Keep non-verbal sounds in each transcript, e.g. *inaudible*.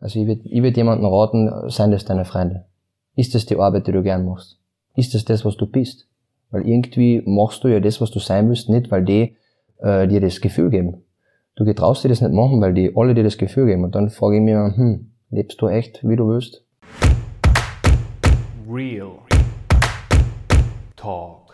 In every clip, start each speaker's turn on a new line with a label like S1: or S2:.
S1: Also ich würde ich würd jemandem raten, seien das deine Freunde. Ist das die Arbeit, die du gern machst? Ist das das, was du bist? Weil irgendwie machst du ja das, was du sein willst, nicht, weil die äh, dir das Gefühl geben. Du getraust dir das nicht machen, weil die alle dir das Gefühl geben. Und dann frage ich mich, hm, lebst du echt, wie du willst?
S2: Real Talk.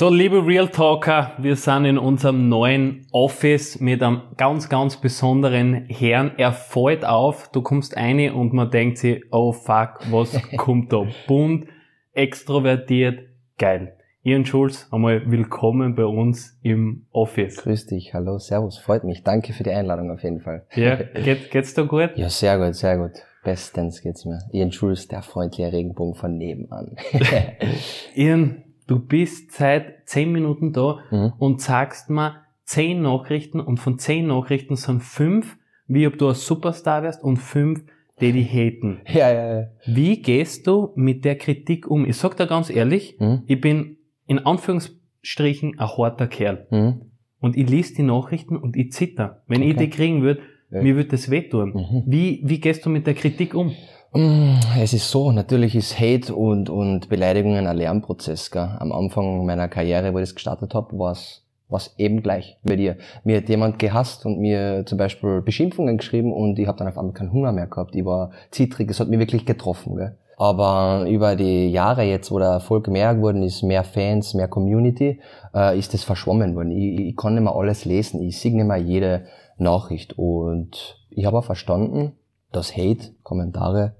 S2: So, liebe Real Talker, wir sind in unserem neuen Office mit einem ganz, ganz besonderen Herrn. Er fällt auf, du kommst rein und man denkt sich, oh fuck, was *laughs* kommt da? Bunt, extrovertiert, geil. Ian Schulz, einmal willkommen bei uns im Office.
S1: Grüß dich, hallo, servus, freut mich. Danke für die Einladung auf jeden Fall.
S2: Ja, *laughs* geht, geht's da gut?
S1: Ja, sehr gut, sehr gut. Bestens geht's mir. Ian Schulz, der freundliche Regenbogen von nebenan. *laughs*
S2: Ian, du bist seit zehn Minuten da mhm. und sagst mir zehn Nachrichten und von zehn Nachrichten sind fünf, wie ob du ein Superstar wärst und fünf, die die haten. *laughs*
S1: Ja, ja, ja.
S2: Wie gehst du mit der Kritik um? Ich sag dir ganz ehrlich, mhm. ich bin in Anführungsstrichen ein harter Kerl. Mhm. Und ich lese die Nachrichten und ich zitter. Wenn okay. ich die kriegen würde, ja. mir würde das wehtun. Mhm. Wie, wie gehst du mit der Kritik um?
S1: Mm, es ist so, natürlich ist Hate und, und Beleidigungen ein Lernprozess. Gell? Am Anfang meiner Karriere, wo ich das gestartet habe, war es was eben gleich bei dir. Mir hat jemand gehasst und mir zum Beispiel Beschimpfungen geschrieben und ich habe dann auf einmal keinen Hunger mehr gehabt. Ich war zittrig, es hat mich wirklich getroffen. Gell? Aber über die Jahre jetzt, wo der Erfolg mehr geworden ist, mehr Fans, mehr Community, äh, ist das verschwommen worden. Ich, ich kann nicht mehr alles lesen, ich sehe nicht mehr jede Nachricht. Und ich habe auch verstanden, dass Hate, Kommentare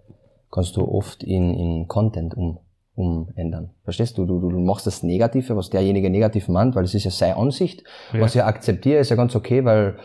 S1: kannst du oft in, in Content um, umändern. Verstehst du? du? Du machst das Negative, was derjenige negativ meint, weil es ist ja seine Ansicht. Ja. Was ich akzeptiere, ist ja ganz okay, weil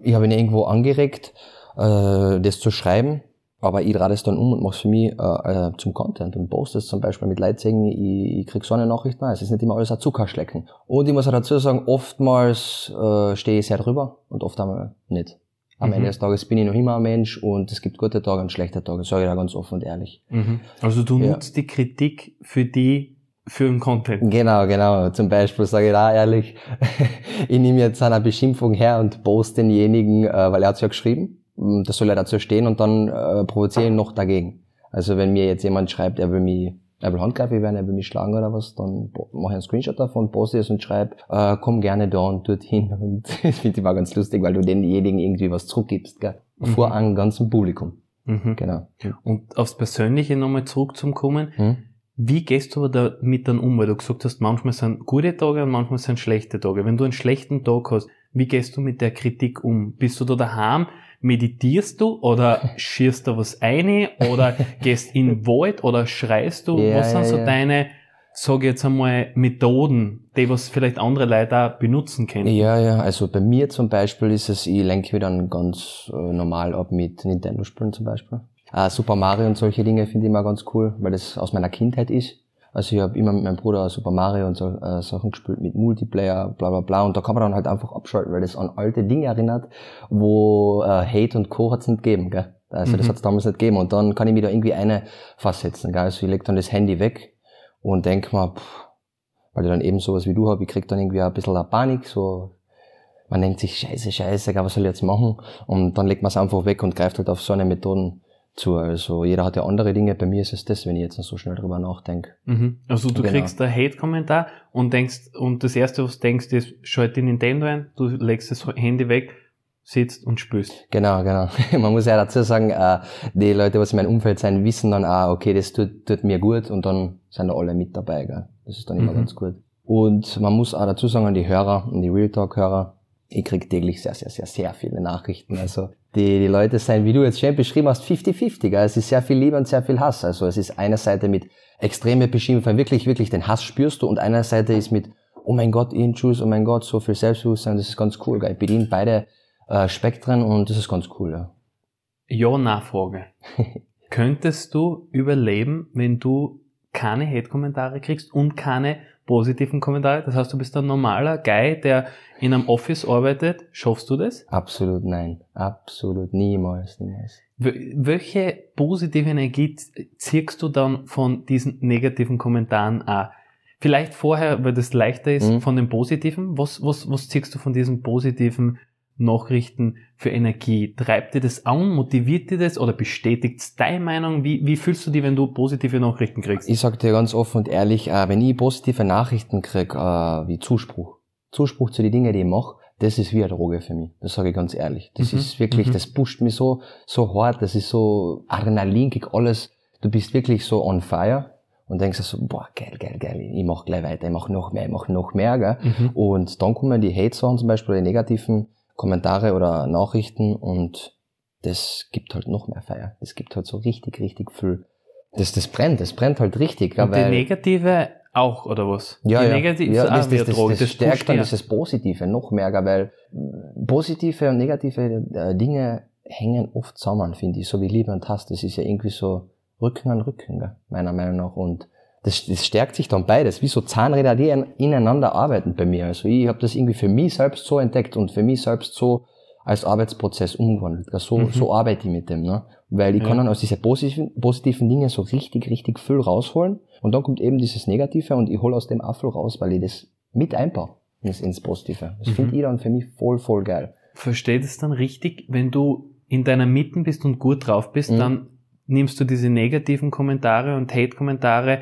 S1: ich habe ihn irgendwo angeregt, äh, das zu schreiben, aber ich drehe das dann um und mache es für mich äh, äh, zum Content und poste es zum Beispiel mit Leuten, ich, ich krieg so eine Nachricht, nein, es ist nicht immer alles ein Zuckerschlecken. Und ich muss auch dazu sagen, oftmals äh, stehe ich sehr drüber und oft einmal nicht. Am mhm. Ende des Tages bin ich noch immer ein Mensch und es gibt gute Tage und schlechte Tage, sage ich da ganz offen und ehrlich.
S2: Mhm. Also du ja. nutzt die Kritik für die, für den Content.
S1: Genau, genau. Zum Beispiel sage ich da ehrlich, *laughs* ich nehme jetzt eine Beschimpfung her und poste denjenigen, äh, weil er hat es ja geschrieben, das soll er dazu stehen und dann äh, provoziere ich noch dagegen. Also wenn mir jetzt jemand schreibt, er will mich er will handgreiflich werden, er will mich schlagen oder was, dann mache ich einen Screenshot davon, poste es und schreibe, äh, komm gerne da und dorthin. Und *laughs* das finde ich mal ganz lustig, weil du denjenigen irgendwie was zurückgibst, gell? Mhm. Vor einem ganzen Publikum.
S2: Mhm. Genau. Und aufs Persönliche nochmal zurückzukommen. Mhm. Wie gehst du damit dann um? Weil du gesagt hast, manchmal sind gute Tage und manchmal sind schlechte Tage. Wenn du einen schlechten Tag hast, wie gehst du mit der Kritik um? Bist du da daheim? Meditierst du oder *laughs* schierst du was ein oder gehst in den *laughs* Wald oder schreist du? Ja, was sind so ja. deine, sage jetzt einmal, Methoden, die was vielleicht andere Leute auch benutzen können?
S1: Ja, ja, also bei mir zum Beispiel ist es, ich lenke mich dann ganz äh, normal ab mit Nintendo-Spielen zum Beispiel. Äh, Super Mario und solche Dinge finde ich immer ganz cool, weil das aus meiner Kindheit ist. Also ich habe immer mit meinem Bruder Super Mario und so äh, Sachen gespielt mit Multiplayer, bla bla bla. Und da kann man dann halt einfach abschalten, weil das an alte Dinge erinnert, wo äh, Hate und Co. hat's nicht gegeben, gell? Also mhm. das hat's damals nicht gegeben. Und dann kann ich mich da irgendwie eine versetzen, gell? Also ich leg dann das Handy weg und denk mal, pff, weil ich dann eben sowas wie du hab, ich krieg dann irgendwie ein bisschen eine Panik, so man denkt sich, scheiße, scheiße, was soll ich jetzt machen? Und dann legt man es einfach weg und greift halt auf so eine Methoden zu. Also jeder hat ja andere Dinge. Bei mir ist es das, wenn ich jetzt noch so schnell drüber nachdenke.
S2: Mhm. Also du genau. kriegst ein Hate-Kommentar und denkst, und das erste, was du denkst, ist, schalt die Nintendo ein, du legst das Handy weg, sitzt und spürst.
S1: Genau, genau. *laughs* Man muss ja dazu sagen, äh, die Leute, was in meinem Umfeld sind, wissen dann auch, okay, das tut, tut mir gut und dann sind da alle mit dabei. Gell? Das ist dann immer mhm. ganz gut. Und man muss auch dazu sagen, an die Hörer, an die Real Talk-Hörer, ich krieg täglich sehr, sehr, sehr, sehr viele Nachrichten. Also die, die Leute sein, wie du jetzt schön beschrieben hast, 50-50. Es ist sehr viel Liebe und sehr viel Hass. Also es ist eine Seite mit extreme Beschimpfung, wirklich, wirklich den Hass spürst du und eine Seite ist mit, oh mein Gott, Ian Juice, oh mein Gott, so viel Selbstbewusstsein, das ist ganz cool. Ich bediene beide äh, Spektren und das ist ganz cool. Ja,
S2: ja Nachfrage. *laughs* Könntest du überleben, wenn du keine Hate-Kommentare kriegst und keine positiven Kommentare? Das heißt, du bist ein normaler Guy, der in einem Office arbeitet. Schaffst du das?
S1: Absolut nein. Absolut niemals, niemals.
S2: Welche positive Energie ziehst du dann von diesen negativen Kommentaren an? Vielleicht vorher, weil das leichter ist, mhm. von den positiven. Was, was, was ziehst du von diesen positiven Nachrichten für Energie? Treibt dir das an? Motiviert dir das oder bestätigt es deine Meinung? Wie, wie fühlst du dich, wenn du positive Nachrichten kriegst?
S1: Ich sag dir ganz offen und ehrlich, äh, wenn ich positive Nachrichten krieg, äh, wie Zuspruch, Zuspruch zu den Dingen, die ich mache, das ist wie eine Droge für mich. Das sage ich ganz ehrlich. Das mhm. ist wirklich, mhm. das pusht mich so, so hart, das ist so Adrenalin, krieg alles. Du bist wirklich so on fire und denkst so, boah, geil, geil, geil, ich mach gleich weiter, ich mach noch mehr, ich mach noch mehr, gell? Mhm. Und dann kommen die Hate-Sachen zum Beispiel, die negativen Kommentare oder Nachrichten und das gibt halt noch mehr Feier. Das gibt halt so richtig, richtig viel. Das, das brennt, das brennt halt richtig.
S2: Und weil, die negative auch, oder was?
S1: Ja, die ja. Negative ja, das, das, das, das, das stärkt dann dieses Positive noch mehr, weil positive und negative äh, Dinge hängen oft zusammen, finde ich. So wie Liebe und Hass, das ist ja irgendwie so Rücken an Rücken, meiner Meinung nach. Und das, das stärkt sich dann beides, wie so Zahnräder, die ineinander arbeiten bei mir. Also ich habe das irgendwie für mich selbst so entdeckt und für mich selbst so als Arbeitsprozess umgewandelt. So, mhm. so arbeite ich mit dem. Ne? Weil ich ja. kann dann aus diesen positiven, positiven Dingen so richtig, richtig viel rausholen. Und dann kommt eben dieses Negative und ich hole aus dem Apfel raus, weil ich das mit einbaue ins, ins Positive. Das mhm. finde ich dann für mich voll, voll geil.
S2: Versteht es dann richtig, wenn du in deiner Mitte bist und gut drauf bist, mhm. dann nimmst du diese negativen Kommentare und Hate-Kommentare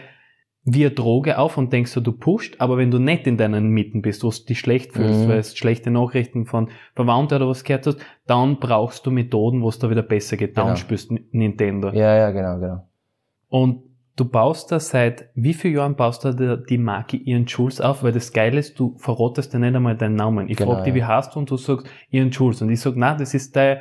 S2: wie eine Droge auf und denkst du, du pusht, aber wenn du nicht in deinen Mitten bist, wo du dich schlecht fühlst, mhm. weil du schlechte Nachrichten von Verwandten oder was gehört hast, dann brauchst du Methoden, wo es da wieder besser geht. Dann genau. spürst Nintendo.
S1: Ja, ja, genau, genau.
S2: Und du baust da seit wie vielen Jahren baust du die Marke Ian Jules auf? Weil das Geile ist, du verrottest ja nicht einmal deinen Namen. Ich genau, frage dich, wie heißt du? Und du sagst Ian Jules. Und ich sag, na, das ist dein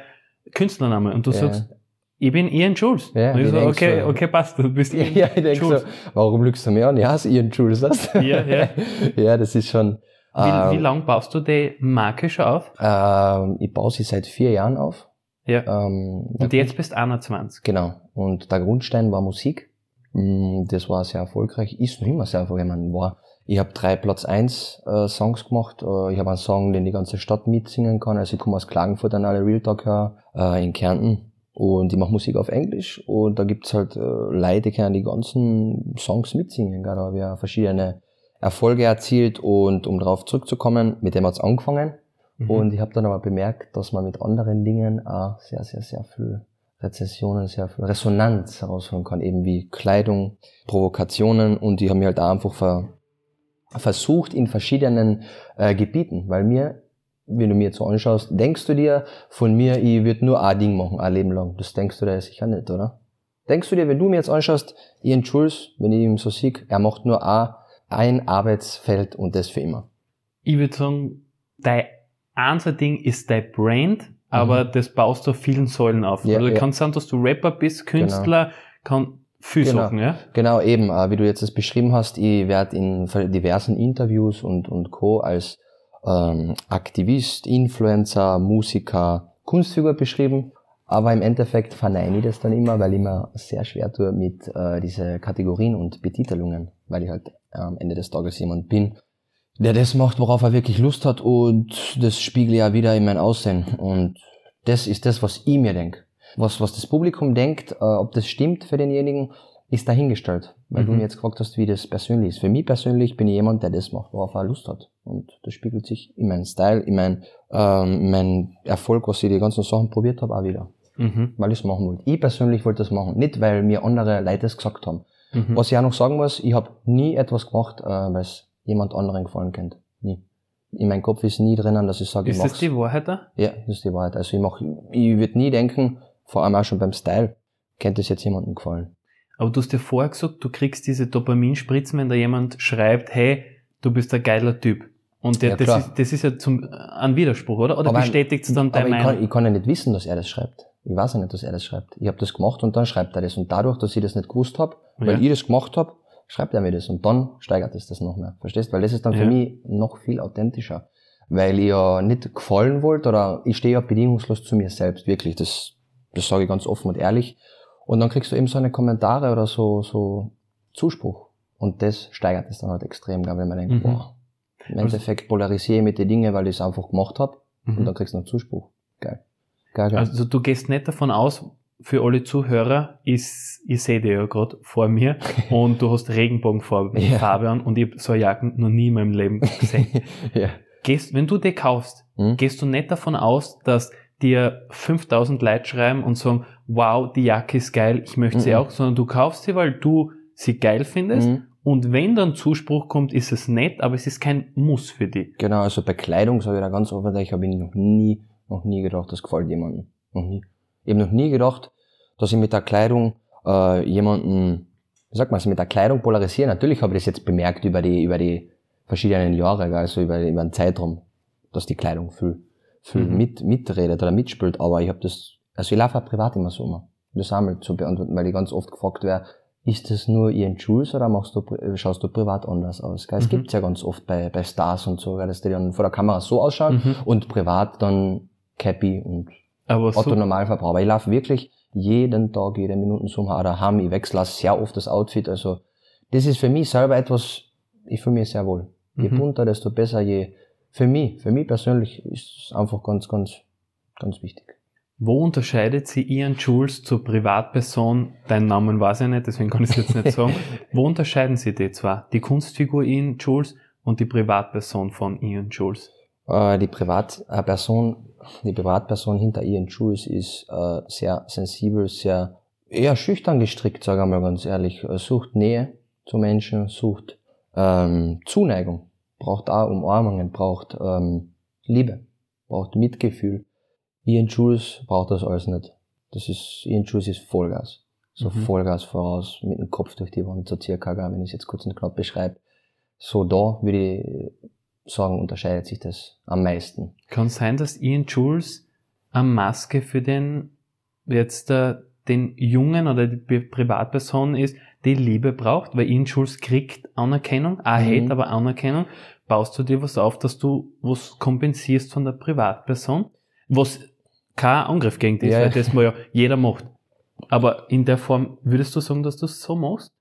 S2: Künstlername. Und du ja. sagst, ich bin Ian Jules. Ja, und ich so, okay, so, okay, passt, du bist *laughs* Ian
S1: Ja, ich denke so, warum lügst du mir an? Ja, ist Ian Jules, das? *laughs* Ja, ja. *laughs* ja, das ist schon...
S2: Wie, ähm, wie lang baust du die Marke schon auf?
S1: Ähm, ich baue sie seit vier Jahren auf.
S2: Ja. Ähm, und jetzt bist du 21.
S1: Genau. Und der Grundstein war Musik. Mm, das war sehr erfolgreich, ist noch immer sehr erfolgreich. Ich, meine, war, ich habe drei Platz eins äh, Songs gemacht. Äh, ich habe einen Song, den die ganze Stadt mitsingen kann. Also ich komme aus Klagenfurt an alle Real Talk her, äh, in Kärnten und ich mache Musik auf Englisch und da gibt's halt äh, Leute, die können die ganzen Songs mitsingen. Gell? Da habe ich ja verschiedene Erfolge erzielt und um darauf zurückzukommen, mit dem hat's angefangen. Mhm. Und ich habe dann aber bemerkt, dass man mit anderen Dingen auch sehr, sehr, sehr viel Rezessionen, sehr viel Resonanz herausholen kann, eben wie Kleidung, Provokationen und die haben mir halt auch einfach ver versucht in verschiedenen äh, Gebieten, weil mir wenn du mir jetzt so anschaust, denkst du dir von mir, ich würde nur ein Ding machen, ein Leben lang. Das denkst du dir sicher nicht, oder? Denkst du dir, wenn du mir jetzt anschaust, Ian Jules, wenn ich ihn so sehe, er macht nur ein, ein Arbeitsfeld und das für immer?
S2: Ich würde sagen, dein einziges Ding ist dein Brand, aber mhm. das baust du auf vielen Säulen auf. Ja, also ja. kann sein, dass du Rapper bist, Künstler, genau. kann viel
S1: genau.
S2: Sachen, ja?
S1: Genau, eben, äh, wie du jetzt das beschrieben hast, ich werde in diversen Interviews und, und Co. als ähm, Aktivist, Influencer, Musiker, Kunstfigur beschrieben. Aber im Endeffekt verneine ich das dann immer, weil ich mir sehr schwer tue mit äh, diese Kategorien und Betitelungen, weil ich halt äh, am Ende des Tages jemand bin, der das macht, worauf er wirklich Lust hat und das spiegelt ja wieder in mein Aussehen. Und das ist das, was ich mir denke. Was, was das Publikum denkt, äh, ob das stimmt für denjenigen, ist dahingestellt. Weil mhm. du mir jetzt gefragt hast, wie das persönlich ist. Für mich persönlich bin ich jemand, der das macht, worauf er Lust hat. Und das spiegelt sich in meinem Style, in meinem ähm, mein Erfolg, was ich die ganzen Sachen probiert habe, auch wieder. Mhm. Weil ich es machen wollte. Ich persönlich wollte das machen. Nicht, weil mir andere Leute das gesagt haben. Mhm. Was ich auch noch sagen muss, ich habe nie etwas gemacht, äh, weil es jemand anderen gefallen könnte. Nie. In meinem Kopf ist nie drinnen, dass ich sage,
S2: ist ich mach's. Ist das die Wahrheit da?
S1: Ja, das ist die Wahrheit. Also ich mach, ich würde nie denken, vor allem auch schon beim Style, könnte es jetzt jemandem gefallen.
S2: Aber du hast dir vorher gesagt, du kriegst diese Dopaminspritzen, wenn da jemand schreibt, hey, du bist ein geiler Typ. Und der, ja, das, ist, das ist ja zum, ein Widerspruch, oder? Oder bestätigt es dann
S1: deine Meinung? Kann, ich kann ja nicht wissen, dass er das schreibt. Ich weiß ja nicht, dass er das schreibt. Ich habe das gemacht und dann schreibt er das. Und dadurch, dass ich das nicht gewusst habe, weil ja. ich das gemacht habe, schreibt er mir das. Und dann steigert es das noch mehr. Verstehst? Weil das ist dann ja. für mich noch viel authentischer. Weil ich ja nicht gefallen wollte oder ich stehe ja bedingungslos zu mir selbst, wirklich. Das, das sage ich ganz offen und ehrlich. Und dann kriegst du eben so eine Kommentare oder so, so Zuspruch. Und das steigert es dann halt extrem, wenn man denkt, mhm. boah, im also Endeffekt polarisiere ich mit den Dingen, weil ich es einfach gemacht habe. Mhm. Und dann kriegst du noch Zuspruch. Geil.
S2: Geil, geil. Also du gehst nicht davon aus, für alle Zuhörer, ist, ich sehe dich ja gerade vor mir *laughs* und du hast Regenbogenfarbe ja. Farbe an und ich habe so eine Jacken noch nie in meinem Leben gesehen. *laughs* ja. gehst, wenn du die kaufst, mhm. gehst du nicht davon aus, dass dir 5000 Leute schreiben und sagen, wow, die Jacke ist geil, ich möchte mhm. sie auch, sondern du kaufst sie, weil du sie geil findest. Mhm. Und wenn dann Zuspruch kommt, ist es nett, aber es ist kein Muss für dich.
S1: Genau, also bei Kleidung sage ich da ganz offen, ich habe noch nie, noch nie gedacht, das gefällt jemandem. Noch nie. Ich habe noch nie gedacht, dass ich mit der Kleidung äh, jemanden, wie sagt man, also mit der Kleidung polarisiere. Natürlich habe ich das jetzt bemerkt über die, über die verschiedenen Jahre, also über, über einen Zeitraum, dass die Kleidung viel, viel mhm. mit, mitredet oder mitspielt. Aber ich habe das, also ich laufe auch privat immer so immer. Das einmal zu beantworten, weil ich ganz oft gefragt werde, ist das nur Ian Jules oder machst du, schaust du privat anders aus? Gell? Es mhm. gibt's ja ganz oft bei, bei Stars und so, gell? dass die dann vor der Kamera so ausschauen mhm. und privat dann Cappy und Aber Otto so Normalverbraucher. Ich laufe wirklich jeden Tag, jede Minute so oder haben. Ich wechsle sehr oft das Outfit. Also das ist für mich selber etwas, ich fühle mich sehr wohl. Je mhm. bunter, desto besser, je für mich, für mich persönlich ist es einfach ganz, ganz, ganz wichtig.
S2: Wo unterscheidet sie Ian Jules zur Privatperson? Deinen Namen weiß ich nicht, deswegen kann ich es jetzt nicht sagen. *laughs* Wo unterscheiden sie die zwei? Die Kunstfigur Ian Jules und die Privatperson von Ian Jules?
S1: Äh, die Privatperson, die Privatperson hinter Ian Jules ist äh, sehr sensibel, sehr eher schüchtern gestrickt, sage ich mal ganz ehrlich. Er sucht Nähe zu Menschen, sucht ähm, Zuneigung, braucht auch Umarmungen, braucht ähm, Liebe, braucht Mitgefühl. Ian Jules braucht das alles nicht. Das ist, Ian Jules ist Vollgas. So mhm. Vollgas voraus, mit dem Kopf durch die Wand, so circa, wenn ich es jetzt kurz und knapp beschreibe. So da würde ich sagen, unterscheidet sich das am meisten.
S2: Kann sein, dass Ian Jules eine Maske für den, jetzt äh, den Jungen oder die Privatperson ist, die Liebe braucht, weil Ian Jules kriegt Anerkennung, auch mhm. Hate, aber Anerkennung. Baust du dir was auf, dass du was kompensierst von der Privatperson? Was kein Angriff gegen dich, ja. weil das mal ja jeder macht. Aber in der Form würdest du sagen, dass du es so machst?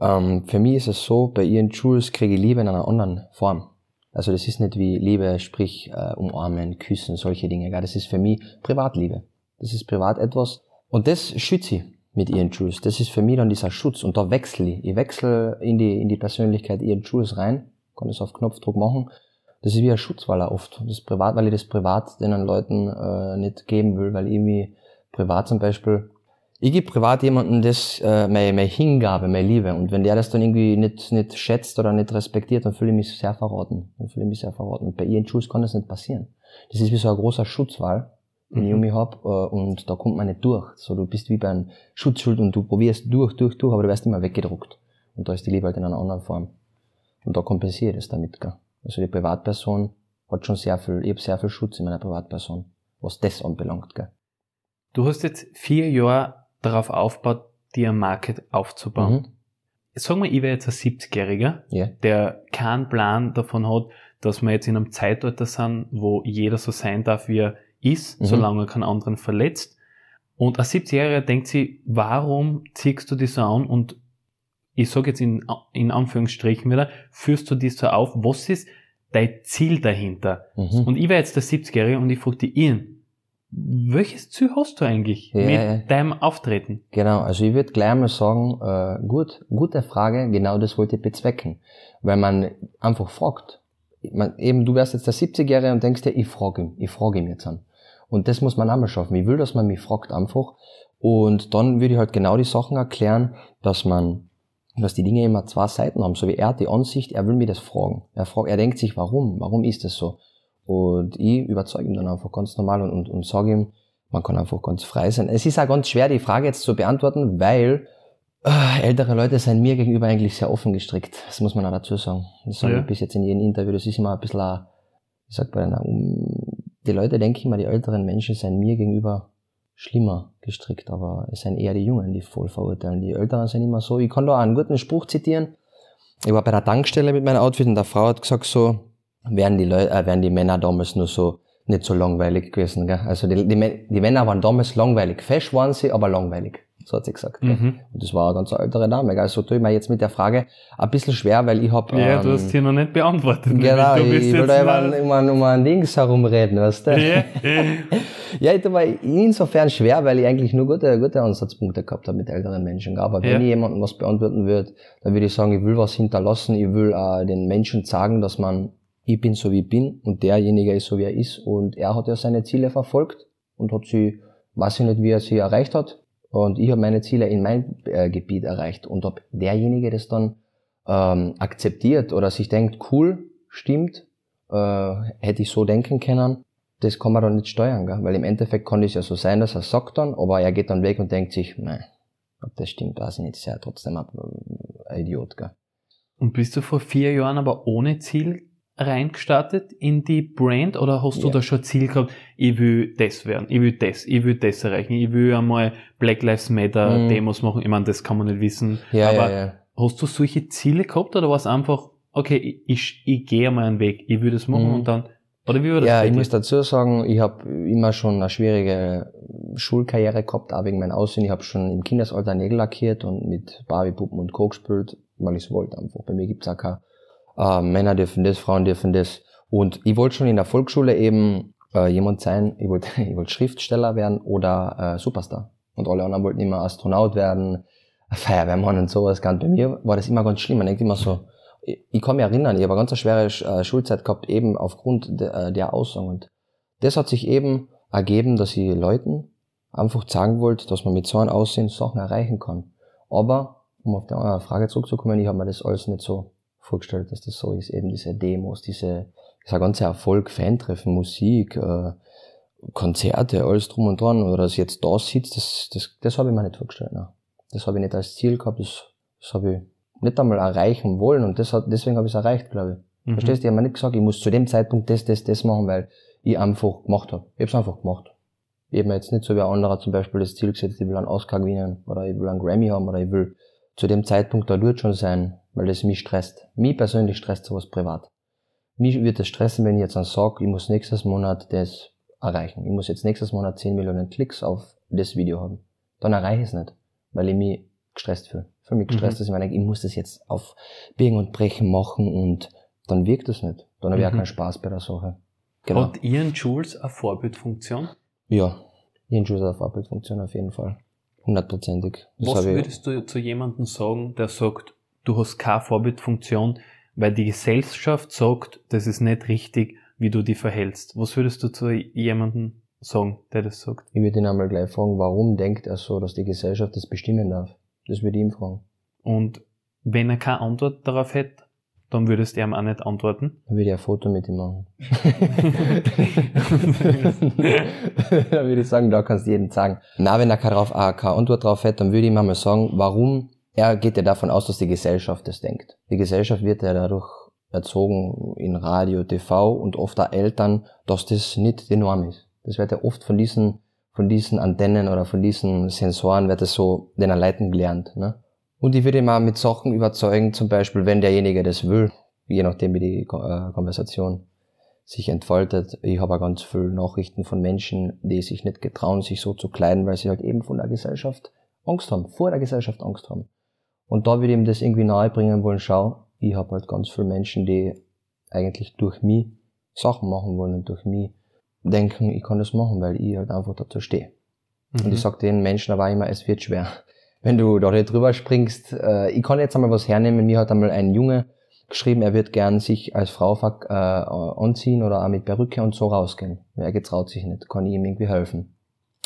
S1: Ähm, für mich ist es so, bei Ian Jules kriege ich Liebe in einer anderen Form. Also das ist nicht wie Liebe, sprich äh, umarmen, küssen, solche Dinge. Das ist für mich Privatliebe. Das ist privat etwas. Und das schütze ich mit Ian Jules. Das ist für mich dann dieser Schutz. Und da wechsle ich. Ich wechsle in die, in die Persönlichkeit Ian Jules rein. Kann das auf Knopfdruck machen. Das ist wie ein Schutzwaller oft. Das privat, weil ich das privat den Leuten äh, nicht geben will, weil ich irgendwie privat zum Beispiel ich gebe privat jemandem das, äh, meine, meine Hingabe, meine Liebe. Und wenn der das dann irgendwie nicht, nicht schätzt oder nicht respektiert, dann fühle ich mich sehr verraten. Dann fühle ich mich sehr verraten. Und bei Ian Jules kann das nicht passieren. Das ist wie so ein großer Schutzwall, den mhm. ich um mich hab, äh, und da kommt man nicht durch. So, du bist wie bei einem Schutzschild und du probierst durch, durch, durch, aber du wirst immer weggedruckt. Und da ist die Liebe halt in einer anderen Form. Und da kompensiert es damit, gell. Also die Privatperson hat schon sehr viel, ich habe sehr viel Schutz in meiner Privatperson, was das anbelangt, gell.
S2: Du hast jetzt vier Jahre darauf aufbaut, dir ein Market aufzubauen. Mhm. Sag mal, ich wäre jetzt ein 70-Jähriger, yeah. der keinen Plan davon hat, dass wir jetzt in einem Zeitalter sind, wo jeder so sein darf, wie er ist, mhm. solange er keinen anderen verletzt. Und ein 70-Jähriger denkt sich, warum ziehst du dich so an und ich sage jetzt in, in Anführungsstrichen wieder, führst du dich so auf, was ist dein Ziel dahinter? Mhm. Und ich wäre jetzt der 70-Jährige und ich frage dich, Ian, welches Ziel hast du eigentlich ja, mit deinem Auftreten?
S1: Genau, also ich würde gleich mal sagen, äh, gut, gute Frage, genau das wollte ich bezwecken. Weil man einfach fragt. Man, eben, du wärst jetzt der 70-Jährige und denkst dir, ich frage ihn, ich frage ihn jetzt an. Und das muss man einmal schaffen. Ich will, dass man mich fragt einfach. Und dann würde ich halt genau die Sachen erklären, dass man, dass die Dinge immer zwei Seiten haben. So wie er die Ansicht, er will mir das fragen. Er fragt, er denkt sich, warum? Warum ist das so? Und ich überzeuge ihn dann einfach ganz normal und, und, und sage ihm, man kann einfach ganz frei sein. Es ist auch ganz schwer, die Frage jetzt zu beantworten, weil äh, ältere Leute sind mir gegenüber eigentlich sehr offen gestrickt. Das muss man auch dazu sagen. Das sage ja. ich bis jetzt in jedem Interview. Das ist immer ein bisschen, ich sag bei einer, um, die Leute denken immer, die älteren Menschen sind mir gegenüber schlimmer gestrickt, aber es sind eher die Jungen, die voll verurteilen. Die Älteren sind immer so. Ich kann da einen guten Spruch zitieren. Ich war bei der Tankstelle mit meinem Outfit und der Frau hat gesagt so, wären die Leute, äh, wären die Männer damals nur so nicht so langweilig gewesen. Gell? Also die, die, die Männer waren damals langweilig. Fesch waren sie, aber langweilig. So hat sie gesagt. Mhm. Und das war eine ganz ältere Dame. Gell? Also tue ich mir jetzt mit der Frage ein bisschen schwer, weil ich hab...
S2: Ja, ähm, du hast hier noch nicht beantwortet.
S1: Genau, ich will da immer, immer um ein Dings herumreden, weißt du? Ja, *laughs* ja ich tue mir insofern schwer, weil ich eigentlich nur gute, gute Ansatzpunkte gehabt habe mit älteren Menschen. Aber wenn ja. ich jemandem was beantworten würde, dann würde ich sagen, ich will was hinterlassen, ich will äh, den Menschen sagen, dass man ich bin so wie ich bin und derjenige ist so wie er ist und er hat ja seine Ziele verfolgt und hat sie, weiß ich nicht, wie er sie erreicht hat und ich habe meine Ziele in mein äh, Gebiet erreicht und ob derjenige das dann ähm, akzeptiert oder sich denkt, cool, stimmt, äh, hätte ich so denken können, das kann man dann nicht steuern, gell? weil im Endeffekt kann es ja so sein, dass er sagt dann, aber er geht dann weg und denkt sich, nein, ob das stimmt, weiß ich nicht, ist ja trotzdem ein, ein Idiot. Gell?
S2: Und bist du vor vier Jahren aber ohne Ziel reingestartet in die Brand oder hast du ja. da schon Ziel gehabt, ich will das werden, ich will das, ich will das erreichen, ich will einmal Black Lives Matter mhm. Demos machen, ich meine, das kann man nicht wissen,
S1: ja, aber ja,
S2: hast du solche Ziele gehabt oder war es einfach, okay, ich, ich, ich gehe einmal einen Weg, ich will das machen mhm. und dann oder wie war das?
S1: Ja, ich muss dazu sagen, ich habe immer schon eine schwierige Schulkarriere gehabt, auch wegen meinem Aussehen. Ich habe schon im Kindesalter Nägel lackiert und mit Barbie-Puppen und Co. gespielt, weil ich es wollte einfach. Bei mir gibt's auch kein, äh, Männer dürfen das, Frauen dürfen das. Und ich wollte schon in der Volksschule eben äh, jemand sein, ich wollte *laughs* ich wollte Schriftsteller werden oder äh, Superstar. Und alle anderen wollten immer Astronaut werden, *laughs* Feuerwehrmann und sowas. Ganz bei mir war das immer ganz schlimm. Man denkt immer so, ich kann mich erinnern, ich habe eine ganz schwere äh, Schulzeit gehabt, eben aufgrund de, äh, der Aussagen. Und das hat sich eben ergeben, dass ich Leuten einfach sagen wollte, dass man mit so einem Aussehen Sachen erreichen kann. Aber, um auf die Frage zurückzukommen, ich habe mir das alles nicht so vorgestellt, dass das so ist. Eben diese Demos, diese, dieser ganze Erfolg, Fantreffen, Musik, äh, Konzerte, alles drum und dran, oder dass ich jetzt da sitze, das, das, das habe ich mir nicht vorgestellt. Ne? Das habe ich nicht als Ziel gehabt, das, das habe ich nicht einmal erreichen wollen und das hat, deswegen habe ich es erreicht, glaube ich. Mhm. Verstehst du? Ich habe mir nicht gesagt, ich muss zu dem Zeitpunkt das, das, das machen, weil ich einfach gemacht habe. Ich habe es einfach gemacht. Ich habe mir jetzt nicht so wie ein anderer zum Beispiel das Ziel gesetzt, ich will einen Oscar gewinnen oder ich will einen Grammy haben oder ich will zu dem Zeitpunkt da dort schon sein, weil das mich stresst. Mich persönlich stresst sowas privat. Mich wird es stressen, wenn ich jetzt dann sage, ich muss nächstes Monat das erreichen. Ich muss jetzt nächstes Monat 10 Millionen Klicks auf das Video haben. Dann erreiche ich es nicht, weil ich mich gestresst fühle für mich gestresst, mhm. dass ich meine, ich muss das jetzt auf Biegen und Brechen machen und dann wirkt es nicht. Dann habe ich mhm. auch keinen Spaß bei der Sache.
S2: Genau. Hat Ian Jules eine Vorbildfunktion?
S1: Ja, Ian Jules hat eine Vorbildfunktion auf jeden Fall. Hundertprozentig.
S2: Was würdest du zu jemandem sagen, der sagt, du hast keine Vorbildfunktion, weil die Gesellschaft sagt, das ist nicht richtig, wie du dich verhältst. Was würdest du zu jemandem sagen, der das sagt?
S1: Ich würde ihn einmal gleich fragen, warum denkt er so, dass die Gesellschaft das bestimmen darf? Das würde ich ihm fragen.
S2: Und wenn er keine Antwort darauf hätte, dann würdest du ihm auch nicht antworten?
S1: Dann würde ich ein Foto mit ihm machen. *laughs* dann würde ich sagen, da kannst du jedem sagen. Na, wenn er keine, äh, keine Antwort darauf hätte, dann würde ich ihm einmal sagen, warum er geht ja davon aus, dass die Gesellschaft das denkt. Die Gesellschaft wird ja dadurch erzogen in Radio, TV und oft auch Eltern, dass das nicht die Norm ist. Das wird ja oft von diesen von diesen Antennen oder von diesen Sensoren wird es so den Leiten gelernt. Ne? Und ich würde mal mit Sachen überzeugen, zum Beispiel, wenn derjenige das will, je nachdem wie die äh, Konversation sich entfaltet. Ich habe auch ganz viele Nachrichten von Menschen, die sich nicht getrauen, sich so zu kleiden, weil sie halt eben von der Gesellschaft Angst haben, vor der Gesellschaft Angst haben. Und da würde ich ihm das irgendwie nahebringen wollen, schau, ich habe halt ganz viele Menschen, die eigentlich durch mich Sachen machen wollen und durch mich denken, ich kann das machen, weil ich halt einfach dazu stehe. Mhm. Und ich sag den Menschen aber immer, es wird schwer. *laughs* Wenn du da nicht drüber springst, äh, ich kann jetzt einmal was hernehmen, mir hat einmal ein Junge geschrieben, er wird gern sich als Frau äh, anziehen oder auch mit Perücke und so rausgehen. Er getraut sich nicht, kann ich ihm irgendwie helfen.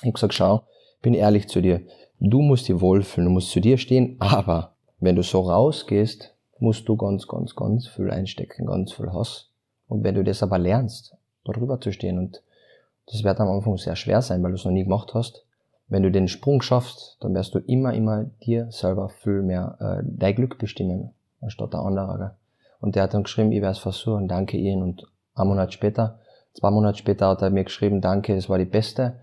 S1: Ich hab gesagt, schau, bin ehrlich zu dir, du musst dir wohlfühlen, du musst zu dir stehen, *laughs* aber wenn du so rausgehst, musst du ganz, ganz, ganz viel einstecken, ganz viel Hass. Und wenn du das aber lernst, da drüber zu stehen und das wird am Anfang sehr schwer sein, weil du es noch nie gemacht hast. Wenn du den Sprung schaffst, dann wirst du immer, immer dir selber viel mehr äh, dein Glück bestimmen, anstatt der andere. Und der hat dann geschrieben, ich werde es versuchen, danke Ihnen. Und ein Monat später, zwei Monate später hat er mir geschrieben, danke, es war die beste,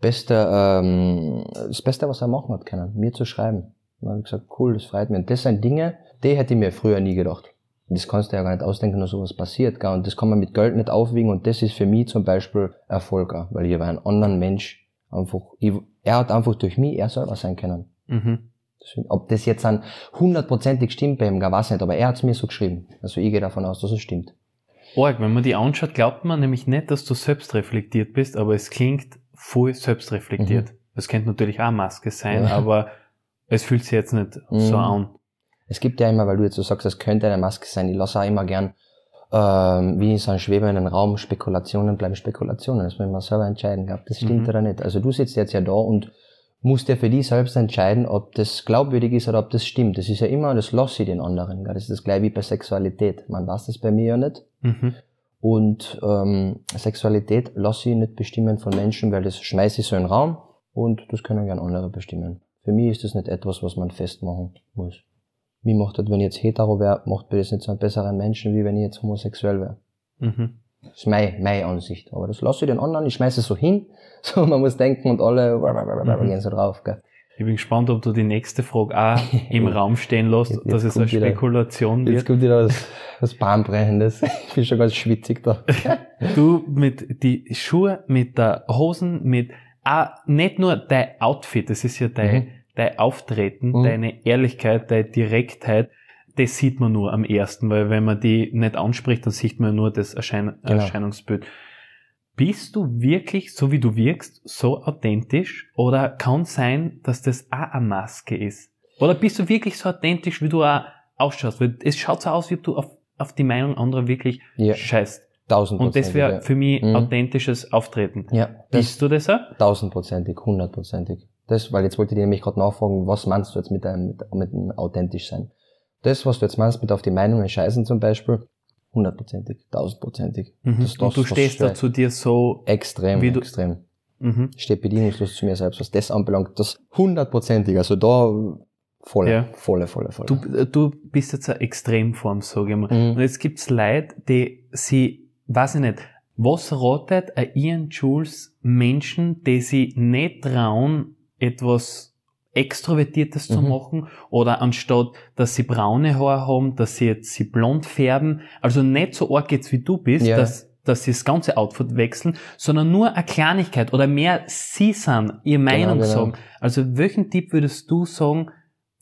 S1: beste, ähm, das Beste, was er machen hat können, mir zu schreiben. Und dann habe ich gesagt, cool, das freut mich. Und das sind Dinge, die hätte ich mir früher nie gedacht das kannst du ja gar nicht ausdenken, dass sowas passiert. Gell? Und das kann man mit Geld nicht aufwiegen. Und das ist für mich zum Beispiel Erfolg, gell? weil ich bei einem anderen Mensch einfach, ich, er hat einfach durch mich er selber sein können. Mhm. Ob das jetzt dann hundertprozentig stimmt bei ihm, gar weiß nicht, aber er hat es mir so geschrieben. Also ich gehe davon aus, dass es stimmt.
S2: Org, wenn man die anschaut, glaubt man nämlich nicht, dass du selbst reflektiert bist, aber es klingt voll selbstreflektiert. Mhm. Das könnte natürlich auch Maske sein, ja. aber es fühlt sich jetzt nicht mhm. so an
S1: es gibt ja immer, weil du jetzt so sagst, es könnte eine Maske sein, ich lasse auch immer gern ähm, wie in so einem schwebenden Raum, Spekulationen bleiben Spekulationen. Das muss man selber entscheiden, glaube das stimmt mhm. oder nicht. Also du sitzt jetzt ja da und musst ja für dich selbst entscheiden, ob das glaubwürdig ist oder ob das stimmt. Das ist ja immer, das lasse ich den anderen. Das ist das gleiche wie bei Sexualität. Man weiß das bei mir ja nicht. Mhm. Und ähm, Sexualität lasse ich nicht bestimmen von Menschen, weil das schmeiße ich so in den Raum und das können gern andere bestimmen. Für mich ist das nicht etwas, was man festmachen muss. Mir macht das, wenn ich jetzt hetero wäre, macht mir das nicht so einen besseren Menschen, wie wenn ich jetzt homosexuell wäre. Mhm. Das ist meine, meine Ansicht. Aber das lasse ich den anderen, ich schmeiße es so hin, *laughs* so man muss denken und alle mhm. gehen so drauf. Gell.
S2: Ich bin gespannt, ob du die nächste Frage auch *laughs* im Raum stehen lässt, jetzt, dass es eine Spekulation
S1: wieder,
S2: wird.
S1: Jetzt kommt wieder was, was Bahnbrechendes. *laughs* Ich bin schon ganz schwitzig da.
S2: du mit die Schuhe, mit der Hosen, mit ah, nicht nur dein Outfit, das ist ja dein, mhm. dein Auftreten, mhm. deine Ehrlichkeit, deine Direktheit, das sieht man nur am ersten, weil wenn man die nicht anspricht, dann sieht man nur das Erschein genau. Erscheinungsbild. Bist du wirklich, so wie du wirkst, so authentisch? Oder kann sein, dass das auch eine Maske ist? Oder bist du wirklich so authentisch, wie du auch ausschaust? Weil es schaut so aus, wie du auf, auf die Meinung anderer wirklich ja. scheißt. Und das wäre für mich mhm. authentisches Auftreten.
S1: Ja.
S2: Bist du das auch?
S1: Tausendprozentig, hundertprozentig. Das, weil jetzt wollte ich nämlich gerade nachfragen, was meinst du jetzt mit einem, mit, mit einem authentisch sein? Das, was du jetzt meinst mit auf die Meinungen scheißen zum Beispiel, hundertprozentig, tausendprozentig.
S2: Mhm. Das, und du stehst da zu dir so
S1: extrem, wie du extrem. Mhm. Steht bedienungslos zu mir selbst, was das anbelangt. Das hundertprozentig, also da volle, ja. volle, volle, volle.
S2: Du, du bist jetzt eine Extremform, sage ich mal. Mhm. Und jetzt gibt's Leute, die sie, weiß ich nicht, was ratet ein Ian Jules Menschen, die sie nicht trauen, etwas Extrovertiertes mhm. zu machen oder anstatt, dass sie braune Haare haben, dass sie jetzt sie blond färben, also nicht so arg jetzt wie du bist, ja. dass, dass sie das ganze Outfit wechseln, sondern nur eine Kleinigkeit oder mehr sie sind, ihre genau, Meinung genau, genau. sagen. Also welchen Tipp würdest du sagen,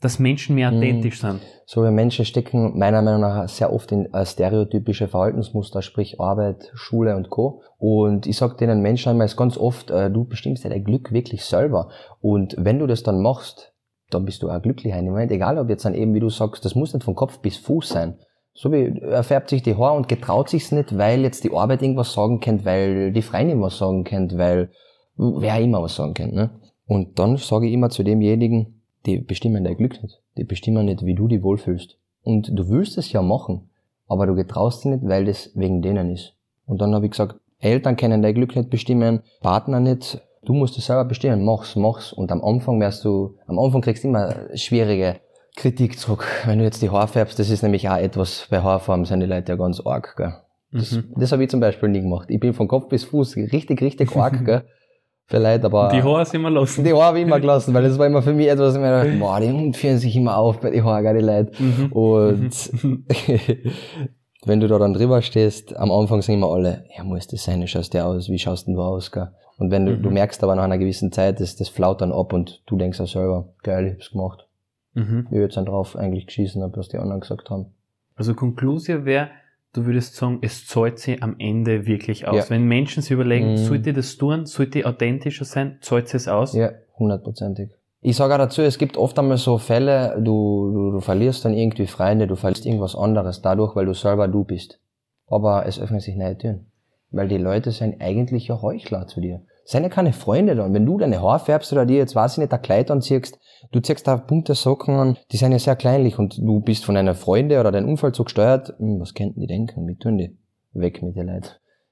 S2: dass Menschen mehr mhm. authentisch sind?
S1: So, wir Menschen stecken meiner Meinung nach sehr oft in äh, stereotypische Verhaltensmuster, sprich Arbeit, Schule und Co. Und ich sag denen Menschen einmal ganz oft, äh, du bestimmst ja dein Glück wirklich selber. Und wenn du das dann machst, dann bist du auch glücklicher in dem Moment. Egal, ob jetzt dann eben, wie du sagst, das muss nicht von Kopf bis Fuß sein. So wie er färbt sich die Haare und getraut sich's nicht, weil jetzt die Arbeit irgendwas sagen kennt, weil die Freundin was sagen kennt, weil wer immer was sagen kennt. Ne? Und dann sage ich immer zu demjenigen, die bestimmen dein Glück nicht. Die bestimmen nicht, wie du dich wohlfühlst. Und du willst es ja machen, aber du getraust dich nicht, weil das wegen denen ist. Und dann habe ich gesagt, Eltern können dein Glück nicht bestimmen, Partner nicht. Du musst es selber bestimmen, mach's, mach's. Und am Anfang wirst du, am Anfang kriegst du immer schwierige Kritik zurück. *laughs* Wenn du jetzt die Haare färbst, das ist nämlich auch etwas, bei Haarfarben sind die Leute ja ganz arg, gell. Das, mhm. das habe ich zum Beispiel nie gemacht. Ich bin von Kopf bis Fuß richtig, richtig arg, *laughs* gell vielleicht, aber.
S2: Die Haare sind immer
S1: gelassen. Die Haare habe ich immer gelassen, weil das war immer für mich etwas, ich mir dachte, *laughs* boah, die führen sich immer auf bei den Haaren, die Leute. Mhm. Und *laughs* wenn du da dann drüber stehst, am Anfang sagen immer alle, ja, muss das sein, du schaust dir aus, wie schaust denn du aus, gell? Und wenn du, mhm. du merkst aber nach einer gewissen Zeit, das, das flaut dann ab und du denkst auch selber, geil, ich hab's gemacht. Mhm. Ich jetzt dann drauf eigentlich geschissen habe, was die anderen gesagt haben.
S2: Also Konklusion wäre, du würdest sagen, es zahlt sich am Ende wirklich aus. Ja. Wenn Menschen sich überlegen, mm. sollte ich das tun, sollte ich authentischer sein, zahlt sich es aus?
S1: Ja, hundertprozentig. Ich sage auch dazu, es gibt oft einmal so Fälle, du, du, du verlierst dann irgendwie Freunde, du verlierst irgendwas anderes dadurch, weil du selber du bist. Aber es öffnen sich neue Türen. Weil die Leute sind eigentlich ja Heuchler zu dir. Seien ja keine Freunde da. Und wenn du deine Haare färbst oder dir jetzt, weiß ich nicht, ein Kleid anziehst, du ziehst da bunte Socken an, die sind ja sehr kleinlich und du bist von einer Freunde oder deinem Unfall so gesteuert, hm, was könnten die denken? Wie tun die? Weg mit den Leuten.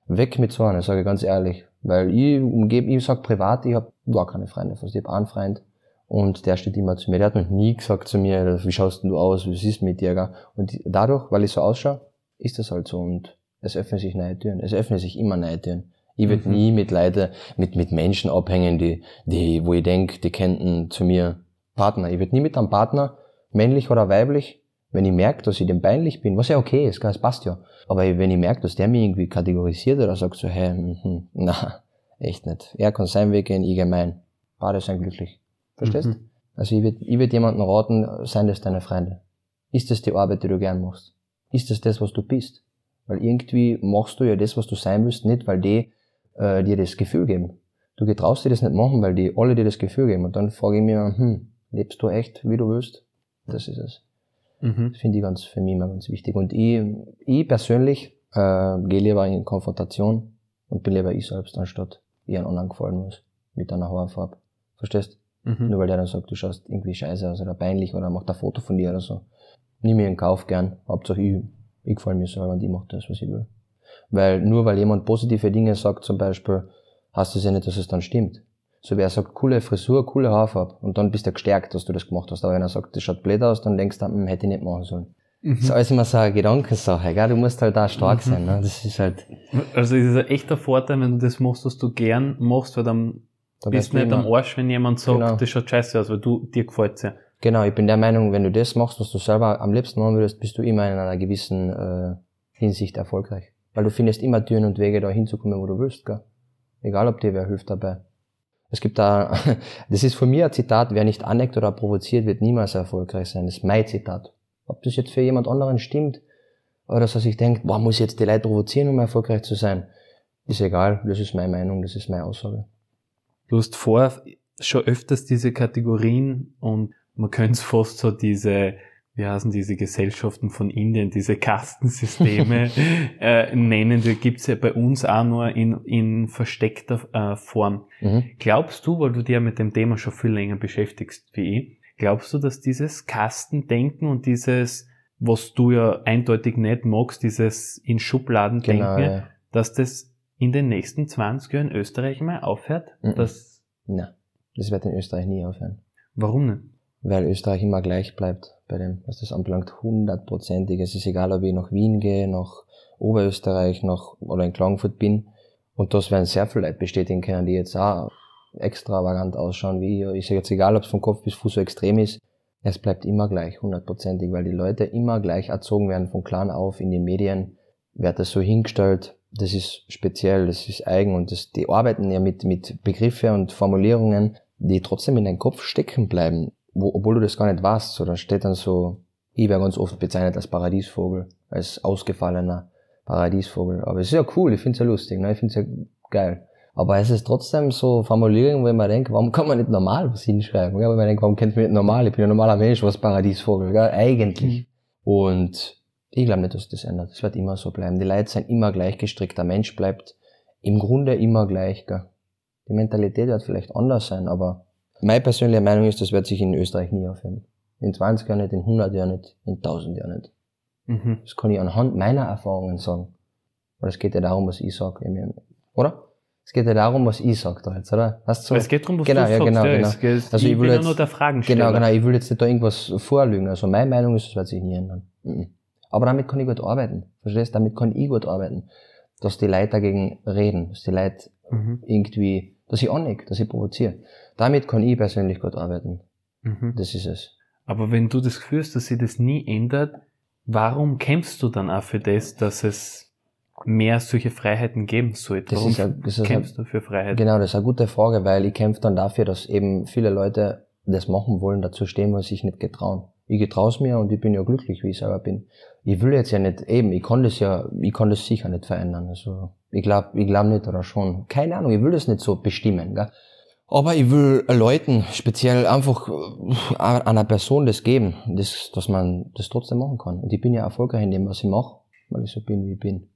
S1: Weg mit so einer, sage ich ganz ehrlich. Weil ich umgebe, ich sag privat, ich habe gar keine Freunde. Fast. Ich habe einen Freund und der steht immer zu mir. Der hat noch nie gesagt zu mir, wie schaust denn du aus, was ist mit dir? Gell? Und dadurch, weil ich so ausschaue, ist das halt so und es öffnen sich neue Türen. Es öffnen sich immer neue Türen. Ich würde mhm. nie mit Leuten, mit, mit Menschen abhängen, die, die, wo ich denk, die könnten zu mir Partner. Ich würde nie mit einem Partner, männlich oder weiblich, wenn ich merke, dass ich dem peinlich bin, was ja okay ist, das passt ja. Aber wenn ich merke, dass der mich irgendwie kategorisiert oder sagt so, hey, mh, *laughs* na, echt nicht. Er kann seinen Weg gehen, ich gehe mein. Beide sind glücklich. Verstehst? Mhm. Also ich würde ich würd jemandem raten, seien das deine Freunde. Ist das die Arbeit, die du gern machst? Ist das das, was du bist? Weil irgendwie machst du ja das, was du sein willst, nicht, weil die äh, dir das Gefühl geben. Du getraust dir das nicht machen, weil die alle dir das Gefühl geben. Und dann frage ich mir, hm, lebst du echt, wie du willst? Das ist es. Mhm. Das finde ich ganz, für mich immer ganz wichtig. Und ich, ich persönlich äh, gehe lieber in Konfrontation und bin lieber ich selbst, anstatt ich einen anderen gefallen muss. Mit einer Haarfarbe. Verstehst? Mhm. Nur weil der dann sagt, du schaust irgendwie scheiße aus oder peinlich oder macht ein Foto von dir oder so. Nimm mir in Kauf gern. Hauptsache ich, ich gefallen mir selber und ich mache das, was ich will. Weil nur weil jemand positive Dinge sagt zum Beispiel, heißt das ja nicht, dass es dann stimmt. So wer sagt, coole Frisur, coole Haarfarbe und dann bist du gestärkt, dass du das gemacht hast. Aber wenn er sagt, das schaut blöd aus, dann denkst du, hm, hätte ich nicht machen sollen. Mhm. Das ist alles immer so eine Gedankensache, gell? Du musst halt da stark mhm. sein, ne? Das ist halt.
S2: Also, es ist ein echter Vorteil, wenn du das machst, was du gern machst, weil dann da bist du nicht am Arsch, wenn jemand sagt, genau. das schaut scheiße aus, weil du, dir gefällt's ja.
S1: Genau, ich bin der Meinung, wenn du das machst, was du selber am liebsten machen würdest, bist du immer in einer gewissen äh, Hinsicht erfolgreich. Weil du findest immer Türen und Wege, da hinzukommen, wo du willst, gell? Egal, ob dir wer hilft dabei. Es gibt da, *laughs* das ist von mir ein Zitat, wer nicht aneckt oder provoziert, wird niemals erfolgreich sein. Das ist mein Zitat. Ob das jetzt für jemand anderen stimmt, oder dass er sich denkt, boah, muss ich jetzt die Leute provozieren, um erfolgreich zu sein, ist egal. Das ist meine Meinung, das ist meine Aussage.
S2: Du hast vorher schon öfters diese Kategorien und man könnte es fast so diese, wie heißen diese Gesellschaften von Indien, diese Kastensysteme *laughs* äh, nennen. Die gibt's ja bei uns auch nur in, in versteckter äh, Form. Mhm. Glaubst du, weil du dir mit dem Thema schon viel länger beschäftigst wie ich, glaubst du, dass dieses Kastendenken und dieses, was du ja eindeutig nicht magst, dieses in Schubladen denken, genau, ja. dass das in den nächsten 20 Jahren Österreich mal aufhört? Mhm.
S1: Dass Nein, das wird in Österreich nie aufhören.
S2: Warum nicht?
S1: Weil Österreich immer gleich bleibt bei dem, was das anbelangt, hundertprozentig. Es ist egal, ob ich nach Wien gehe, nach Oberösterreich, nach, oder in Klagenfurt bin. Und das werden sehr viele Leute bestätigen können, die jetzt auch extravagant ausschauen wie ich. Ich sage jetzt egal, ob es von Kopf bis Fuß so extrem ist, es bleibt immer gleich, hundertprozentig, weil die Leute immer gleich erzogen werden von klein auf in den Medien, wird das so hingestellt, das ist speziell, das ist eigen und das, die arbeiten ja mit, mit Begriffe und Formulierungen, die trotzdem in deinem Kopf stecken bleiben, wo, obwohl du das gar nicht weißt. So, da steht dann so, ich werde ganz oft bezeichnet als Paradiesvogel, als ausgefallener Paradiesvogel. Aber es ist ja cool, ich finde es ja lustig, ne? ich finde es ja geil. Aber es ist trotzdem so Formulierungen, wo ich mir denke, warum kann man nicht normal was hinschreiben? Ja, weil man denkt, warum kennt man nicht normal? Ich bin ein normaler Mensch, was Paradiesvogel, gell? eigentlich. Mhm. Und ich glaube nicht, dass das ändert. Es wird immer so bleiben. Die Leute sind immer gleich gestrickt. Der Mensch bleibt im Grunde immer gleich. Gell? Die Mentalität wird vielleicht anders sein, aber meine persönliche Meinung ist, das wird sich in Österreich nie aufhören. In 20 Jahren nicht, in 100 Jahren nicht, in 1000 Jahren nicht. Mhm. Das kann ich anhand meiner Erfahrungen sagen. Weil es geht ja darum, was ich sage. Oder? Es geht ja darum, was ich sage da jetzt, oder?
S2: Hast du, es geht darum, was
S1: genau,
S2: du
S1: ja, genau,
S2: sagst.
S1: Genau.
S2: Ja, genau. also ich, ich will jetzt, nur der Fragen stellen.
S1: Genau, genau. Ich will jetzt nicht da irgendwas vorlügen. Also meine Meinung ist, das wird sich nie ändern. Mhm. Aber damit kann ich gut arbeiten. Verstehst? Damit kann ich gut arbeiten. Dass die Leute dagegen reden, dass die Leute mhm. irgendwie, dass ich anneck, dass ich provoziere. Damit kann ich persönlich gut arbeiten. Mhm. Das ist es.
S2: Aber wenn du das Gefühl hast, dass sich das nie ändert, warum kämpfst du dann auch für das, dass es mehr solche Freiheiten geben sollte? Warum
S1: ist
S2: kämpfst du für Freiheit?
S1: Genau, das ist eine gute Frage, weil ich kämpfe dann dafür, dass eben viele Leute das machen wollen, dazu stehen, was sich nicht getrauen ich getraue mir und ich bin ja glücklich, wie ich selber bin. Ich will jetzt ja nicht, eben, ich kann das ja, ich kann das sicher nicht verändern. Also ich glaube ich glaub nicht oder schon. Keine Ahnung, ich will das nicht so bestimmen. Gell? Aber ich will Leuten speziell einfach äh, einer Person das geben, das, dass man das trotzdem machen kann. Und ich bin ja erfolgreich in dem, was ich mache, weil ich so bin, wie ich bin.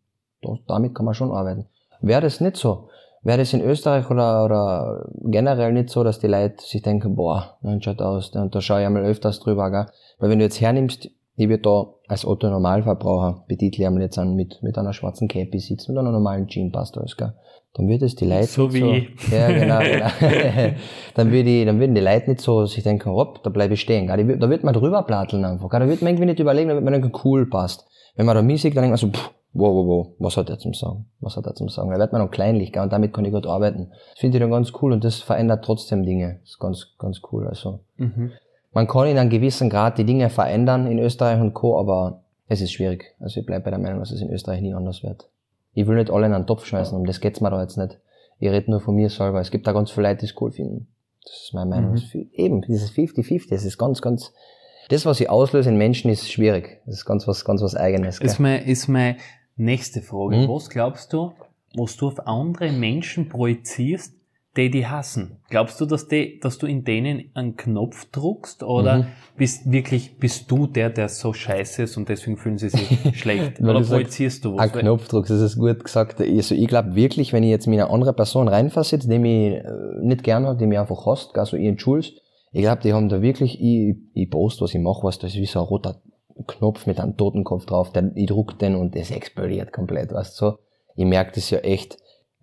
S1: damit kann man schon arbeiten. Wäre das nicht so, wäre das in Österreich oder, oder generell nicht so, dass die Leute sich denken, boah, dann schaut aus, da, da schaue ich einmal öfters drüber, gell? Weil wenn du jetzt hernimmst, ich würde da als Otto Normalverbraucher betitle jetzt an mit, mit einer schwarzen Cappy sitzen, mit einer normalen Jean passt alles, gell? Dann wird es die Leute
S2: so wie
S1: so, ja genau, *laughs* genau. *laughs* dann würde ich, dann würden die Leute nicht so sich denken, hopp, da bleibe ich stehen, gell? Da wird man drüber platteln einfach, gell? Da wird man irgendwie nicht überlegen, da wird man denken, cool passt. Wenn man da Musik, dann denkt man so, pff, wow, wow, wow, was hat er zum Sagen? Was hat er zum Sagen? Da wird man noch kleinlich, gell? und damit kann ich gut arbeiten. Das finde ich dann ganz cool und das verändert trotzdem Dinge. Das ist ganz, ganz cool, also. Mhm. Man kann in einem gewissen Grad die Dinge verändern in Österreich und Co., aber es ist schwierig. Also ich bleibe bei der Meinung, dass es in Österreich nie anders wird. Ich will nicht alle in einen Topf schmeißen, um das geht's mir da jetzt nicht. Ich rede nur von mir selber. Es gibt da ganz viele Leute, die es cool finden. Das ist meine Meinung. Mhm. Eben, dieses 50-50, das ist ganz, ganz, das, was ich auslöse in Menschen, ist schwierig. Das ist ganz was, ganz was Eigenes.
S2: Ist mein, ist mein, Nächste Frage. Mhm. Was glaubst du, was du auf andere Menschen projizierst, die die hassen. Glaubst du, dass, die, dass du in denen einen Knopf druckst oder mhm. bist wirklich bist du der, der so scheiße ist und deswegen fühlen sie sich *laughs* schlecht? oder projizierst du
S1: was? Ein Knopf druckst, das ist gut gesagt. Also ich glaube wirklich, wenn ich jetzt mit einer anderen Person reinversetze, die mich äh, nicht gerne hat, die mich einfach hasst, also ich Jules, ich glaube, die haben da wirklich, ich, ich post, was ich mache, was das ist wie so ein roter Knopf mit einem Totenkopf drauf, der, ich druck den und das explodiert komplett, weißt du so. Ich merke das ja echt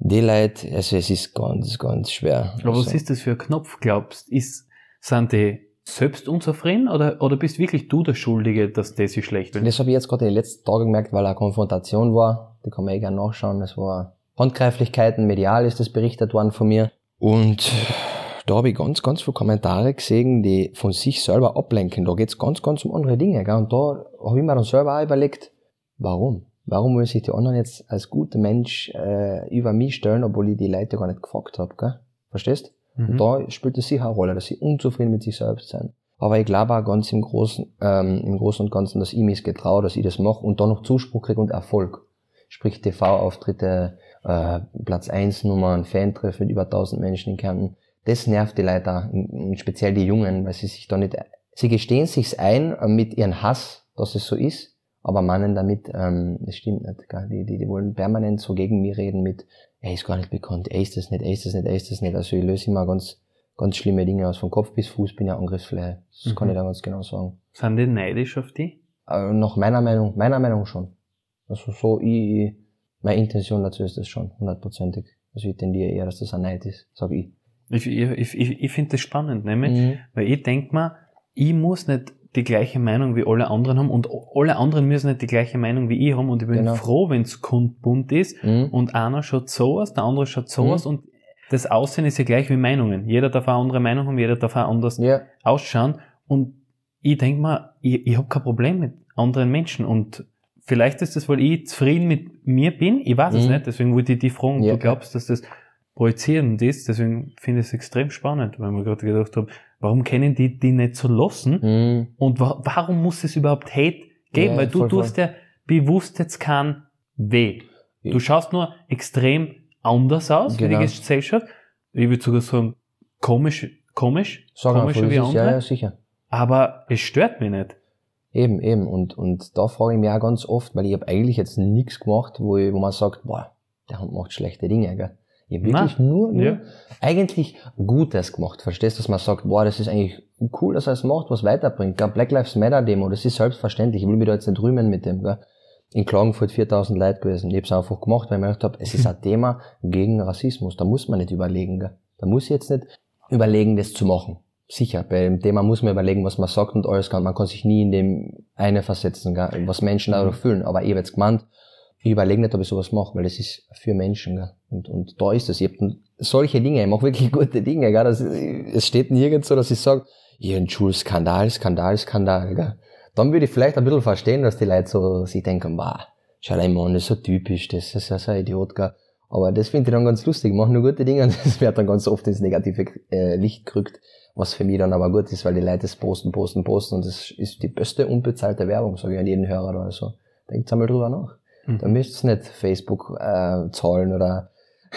S1: die Leute, also es ist ganz, ganz schwer.
S2: Aber
S1: also.
S2: was ist das für ein Knopf, glaubst Ist, sind die selbst unzufrieden oder, oder bist wirklich du der Schuldige, dass das sich schlecht
S1: wird? Das habe ich jetzt gerade in den letzten Tagen gemerkt, weil eine Konfrontation war. Die kann man eh gerne nachschauen. Es war Handgreiflichkeiten, medial ist das berichtet worden von mir. Und da habe ich ganz, ganz viele Kommentare gesehen, die von sich selber ablenken. Da geht's ganz, ganz um andere Dinge. Gell? Und da habe ich mir dann selber auch überlegt, warum? Warum wollen sich die anderen jetzt als guter Mensch äh, über mich stellen, obwohl ich die Leute gar nicht gefragt habe, gell? Verstehst? Mhm. Und da spielt es sicher eine Rolle, dass sie unzufrieden mit sich selbst sind. Aber ich glaube auch ganz im Großen, ähm, im Großen und Ganzen, dass ich mich getraue, dass ich das mache und da noch Zuspruch kriege und Erfolg. Sprich TV-Auftritte, äh, Platz 1 Nummern, Fantreff mit über 1000 Menschen in Kärnten. Das nervt die Leute und speziell die Jungen, weil sie sich da nicht, sie gestehen sich's ein äh, mit ihrem Hass, dass es so ist, aber meinen damit, ähm, das stimmt nicht. Gell? Die, die, die wollen permanent so gegen mich reden mit, er ist gar nicht bekannt, er ist das nicht, er ist das nicht, er ist das nicht. Also ich löse immer ganz, ganz schlimme Dinge aus. Von Kopf bis Fuß bin ich Angriffsfläche. Das mhm. kann ich da ganz genau sagen.
S2: Sind die neidisch auf die?
S1: Äh, nach meiner Meinung, meiner Meinung schon. Also so, ich, meine Intention dazu ist das schon, hundertprozentig. Also ich tendiere eher, dass das ein Neid ist, sage ich.
S2: Ich, ich, ich, ich finde das spannend, nämlich, mhm. weil ich denk mal, ich muss nicht die gleiche Meinung wie alle anderen haben und alle anderen müssen nicht die gleiche Meinung wie ich haben und ich bin genau. froh, wenn es kundbunt ist mhm. und einer schaut so aus, der andere schaut so mhm. aus und das Aussehen ist ja gleich wie Meinungen. Jeder darf eine andere Meinung haben, jeder darf auch anders ja. ausschauen und ich denk mal, ich, ich habe kein Problem mit anderen Menschen und vielleicht ist das, weil ich zufrieden mit mir bin, ich weiß mhm. es nicht, deswegen wollte ich die fragen, ja. du glaubst, dass das projizierend ist, deswegen finde ich es extrem spannend, weil mir gerade gedacht habe, Warum können die die nicht so lassen? Mhm. Und wa warum muss es überhaupt Hate geben? Ja, Weil du tust ja bewusst jetzt kein weh. Du schaust nur extrem anders aus genau. wie die Gesellschaft. Ich würde sogar sagen, komisch, komisch,
S1: Sag komischer wie andere. Ja, ja, sicher.
S2: Aber es stört mich nicht.
S1: Eben, eben. Und, und da frage ich mich auch ganz oft, weil ich habe eigentlich jetzt nichts gemacht, wo, ich, wo man sagt, boah, der Hund macht schlechte Dinge, gell? Ich habe wirklich Na, nur, nur ja. eigentlich Gutes gemacht. Verstehst du, dass man sagt, boah, das ist eigentlich cool, dass er es macht, was weiterbringt. Gell? Black Lives Matter Demo, das ist selbstverständlich. Ich will mich da jetzt nicht rühmen mit dem. Gell? In Klagenfurt 4000 Leute gewesen. Ich habe es einfach gemacht, weil ich mir gedacht habe, es ist ein Thema gegen Rassismus. Da muss man nicht überlegen. Gell? Da muss ich jetzt nicht überlegen, das zu machen. Sicher, bei dem Thema muss man überlegen, was man sagt und alles kann. Man kann sich nie in dem eine versetzen, gell? was Menschen dadurch fühlen. Aber ich habe jetzt gemeint, ich überlege nicht, ob ich sowas mache, weil das ist für Menschen. Gell? Und, und da ist es. Ich hab solche Dinge, ich mache wirklich *laughs* gute Dinge. Gell? Das, es steht nirgends so, dass ich sage, ja, Schul, Skandal, Skandal, Skandal. Gell? Dann würde ich vielleicht ein bisschen verstehen, dass die Leute so sich denken, bah, schau dir mal an, das ist so typisch, das ist ja so ein Idiot. Gell? Aber das finde ich dann ganz lustig. Ich mache nur gute Dinge *laughs* und das wird dann ganz oft ins negative äh, Licht gerückt. Was für mich dann aber gut ist, weil die Leute das posten, posten, posten und das ist die beste unbezahlte Werbung, sage ich an jeden Hörer oder so. Denkt einmal drüber nach. Mhm. Da müsst ihr nicht Facebook äh, zahlen oder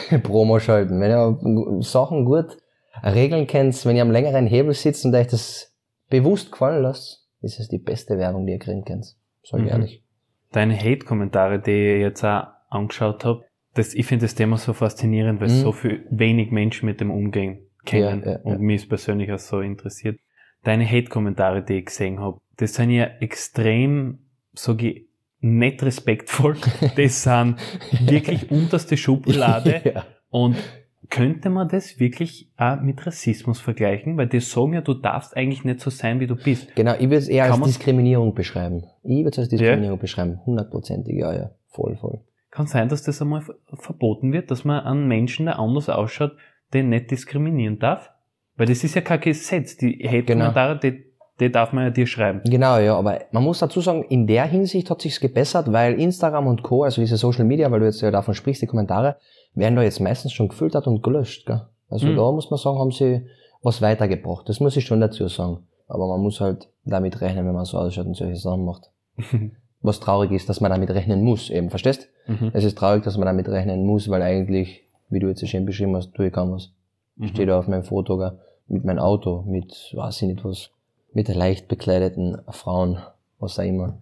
S1: *laughs* Promo schalten. Wenn ihr Sachen gut regeln könnt, wenn ihr am längeren Hebel sitzt und euch das bewusst gefallen lasst, ist es die beste Werbung, die ihr kriegen könnt. Sag ich mhm. ehrlich.
S2: Deine Hate-Kommentare, die ich jetzt auch angeschaut habe, das, ich finde das Thema so faszinierend, weil mhm. so viel wenig Menschen mit dem umgehen kennen ja, ja, und ja. mich ist persönlich auch so interessiert. Deine Hate-Kommentare, die ich gesehen habe, das sind ja extrem, so nicht respektvoll. Das sind wirklich *laughs* unterste Schublade. *laughs* ja. Und könnte man das wirklich auch mit Rassismus vergleichen? Weil die sagen ja, du darfst eigentlich nicht so sein, wie du bist.
S1: Genau, ich würde es eher Kann als Diskriminierung beschreiben. Ich würde es als Diskriminierung ja. beschreiben. Hundertprozentig, ja, ja. Voll, voll.
S2: Kann sein, dass das einmal verboten wird, dass man einen Menschen, der anders ausschaut, den nicht diskriminieren darf? Weil das ist ja kein Gesetz. Die Hate-Kommentare, genau. die die darf man ja dir schreiben.
S1: Genau, ja, aber man muss dazu sagen, in der Hinsicht hat sich's gebessert, weil Instagram und Co., also diese Social Media, weil du jetzt ja davon sprichst, die Kommentare, werden da jetzt meistens schon gefiltert und gelöscht, gell? Also mhm. da muss man sagen, haben sie was weitergebracht. Das muss ich schon dazu sagen. Aber man muss halt damit rechnen, wenn man so ausschaut und solche Sachen macht. *laughs* was traurig ist, dass man damit rechnen muss, eben, verstehst? Mhm. Es ist traurig, dass man damit rechnen muss, weil eigentlich, wie du jetzt so schön beschrieben hast, tue ich kaum was. Mhm. Steht auf meinem Foto, mit meinem Auto, mit, weiß ich nicht was, mit leicht bekleideten Frauen, was auch immer.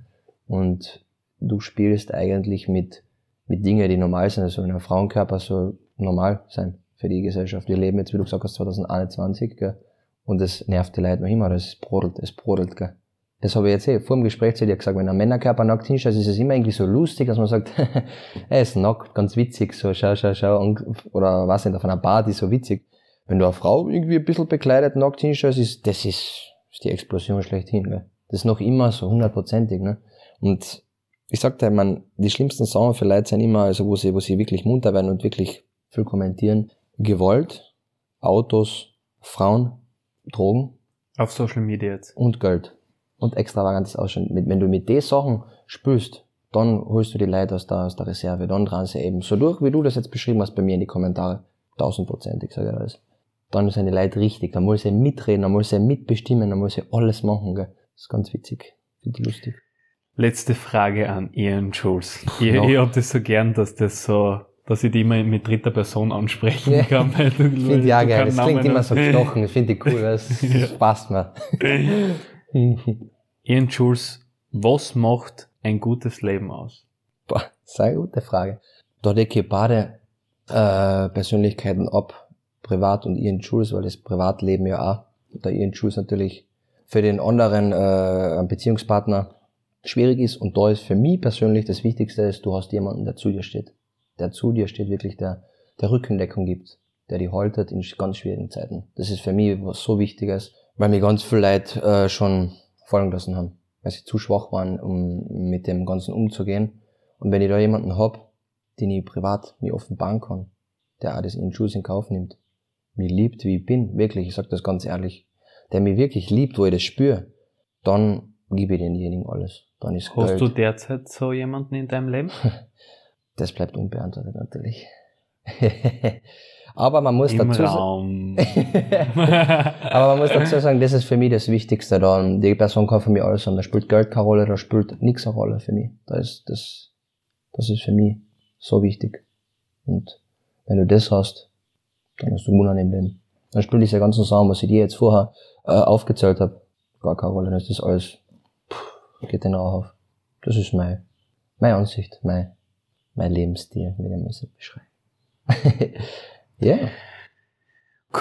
S1: Und du spielst eigentlich mit, mit Dingen, die normal sind. Also ein Frauenkörper soll normal sein für die Gesellschaft. Wir leben jetzt, wie du gesagt hast, 2021, gell? und es nervt die Leute noch immer, es brodelt, es brodelt. Gell? Das habe ich jetzt eh vor dem Gespräch zu dir gesagt, wenn ein Männerkörper nackt hinschaut, ist es immer irgendwie so lustig, dass man sagt, *laughs* er ist nackt, ganz witzig, so schau, schau, schau, oder was nicht, auf einer Party so witzig. Wenn du eine Frau irgendwie ein bisschen bekleidet nackt hinschaust, ist, das ist, ist die Explosion schlechthin, gell? Das ist noch immer so hundertprozentig, ne? Und ich sagte, man, die schlimmsten Sachen für Leute sind immer, also wo sie, wo sie wirklich munter werden und wirklich viel kommentieren. Gewalt, Autos, Frauen, Drogen.
S2: Auf Social Media jetzt.
S1: Und Geld und extravagantes Ausschauen. Wenn du mit den Sachen spürst, dann holst du die Leute aus der, aus der Reserve, dann dran sie eben so durch, wie du das jetzt beschrieben hast bei mir in die Kommentare. Tausendprozentig, sage ich alles. Dann sind die Leute richtig, dann muss sie mitreden, dann muss sie mitbestimmen, dann muss sie alles machen, gell. Das ist ganz witzig. Finde ich lustig.
S2: Letzte Frage an Ian Jules. Ihr, ihr habt es so gern, dass das so, dass ich die immer mit dritter Person ansprechen ja. kann.
S1: Weil du, *laughs* finde ich ja geil. Das klingt immer so gestochen. Das finde ich cool. *laughs* Das, das passt mir. *laughs*
S2: Ian Jules, was macht ein gutes Leben aus?
S1: Boah, sehr gute Frage. Da decke ich beide äh, Persönlichkeiten ab, privat und Ian Jules, weil das Privatleben ja auch, da Ian Jules natürlich für den anderen äh, Beziehungspartner schwierig ist und da ist für mich persönlich das Wichtigste ist, du hast jemanden, der zu dir steht. Der zu dir steht, wirklich der, der Rückendeckung gibt, der die haltet in ganz schwierigen Zeiten. Das ist für mich was so Wichtiges, weil mir ganz viele Leute äh, schon fallen lassen haben, weil sie zu schwach waren, um mit dem Ganzen umzugehen. Und wenn ich da jemanden hab, den ich privat mir offenbaren kann, der auch das in Schuss in Kauf nimmt, mich liebt, wie ich bin, wirklich, ich sag das ganz ehrlich, der mich wirklich liebt, wo ich das spüre, dann gebe ich denjenigen alles. Dann ist
S2: Hast Geld. du derzeit so jemanden in deinem Leben? *laughs*
S1: Das bleibt unbeantwortet natürlich. *laughs* Aber man muss Im dazu sagen, *laughs* aber man muss dazu sagen, das ist für mich das Wichtigste da. Die Person kann für mich alles haben. Da spielt Geld keine Rolle, da spielt nichts eine Rolle für mich. Da ist das, das ist für mich so wichtig. Und wenn du das hast, dann hast du Wunder im Leben. Dann spielt diese ganzen Sachen, was ich dir jetzt vorher äh, aufgezählt habe, gar keine Rolle. Dann ist das alles, pff, geht den Rauch auf. Das ist mein, meine Ansicht, mein, mein Lebensstil, wie ich so beschreibe. *laughs*
S2: Ja. Yeah.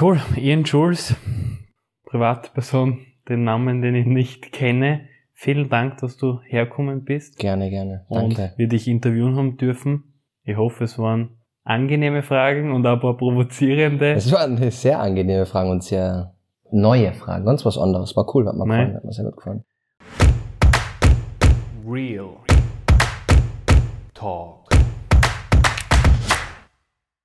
S2: Cool. Ian Jules, Privatperson, den Namen, den ich nicht kenne. Vielen Dank, dass du herkommen bist.
S1: Gerne, gerne. Danke.
S2: Und wir dich interviewen haben dürfen. Ich hoffe, es waren angenehme Fragen und ein paar provozierende.
S1: Es waren sehr angenehme Fragen und sehr neue Fragen. Ganz was anderes. War cool, hat mir gefallen. Hat mir sehr gut gefallen. Real Talk.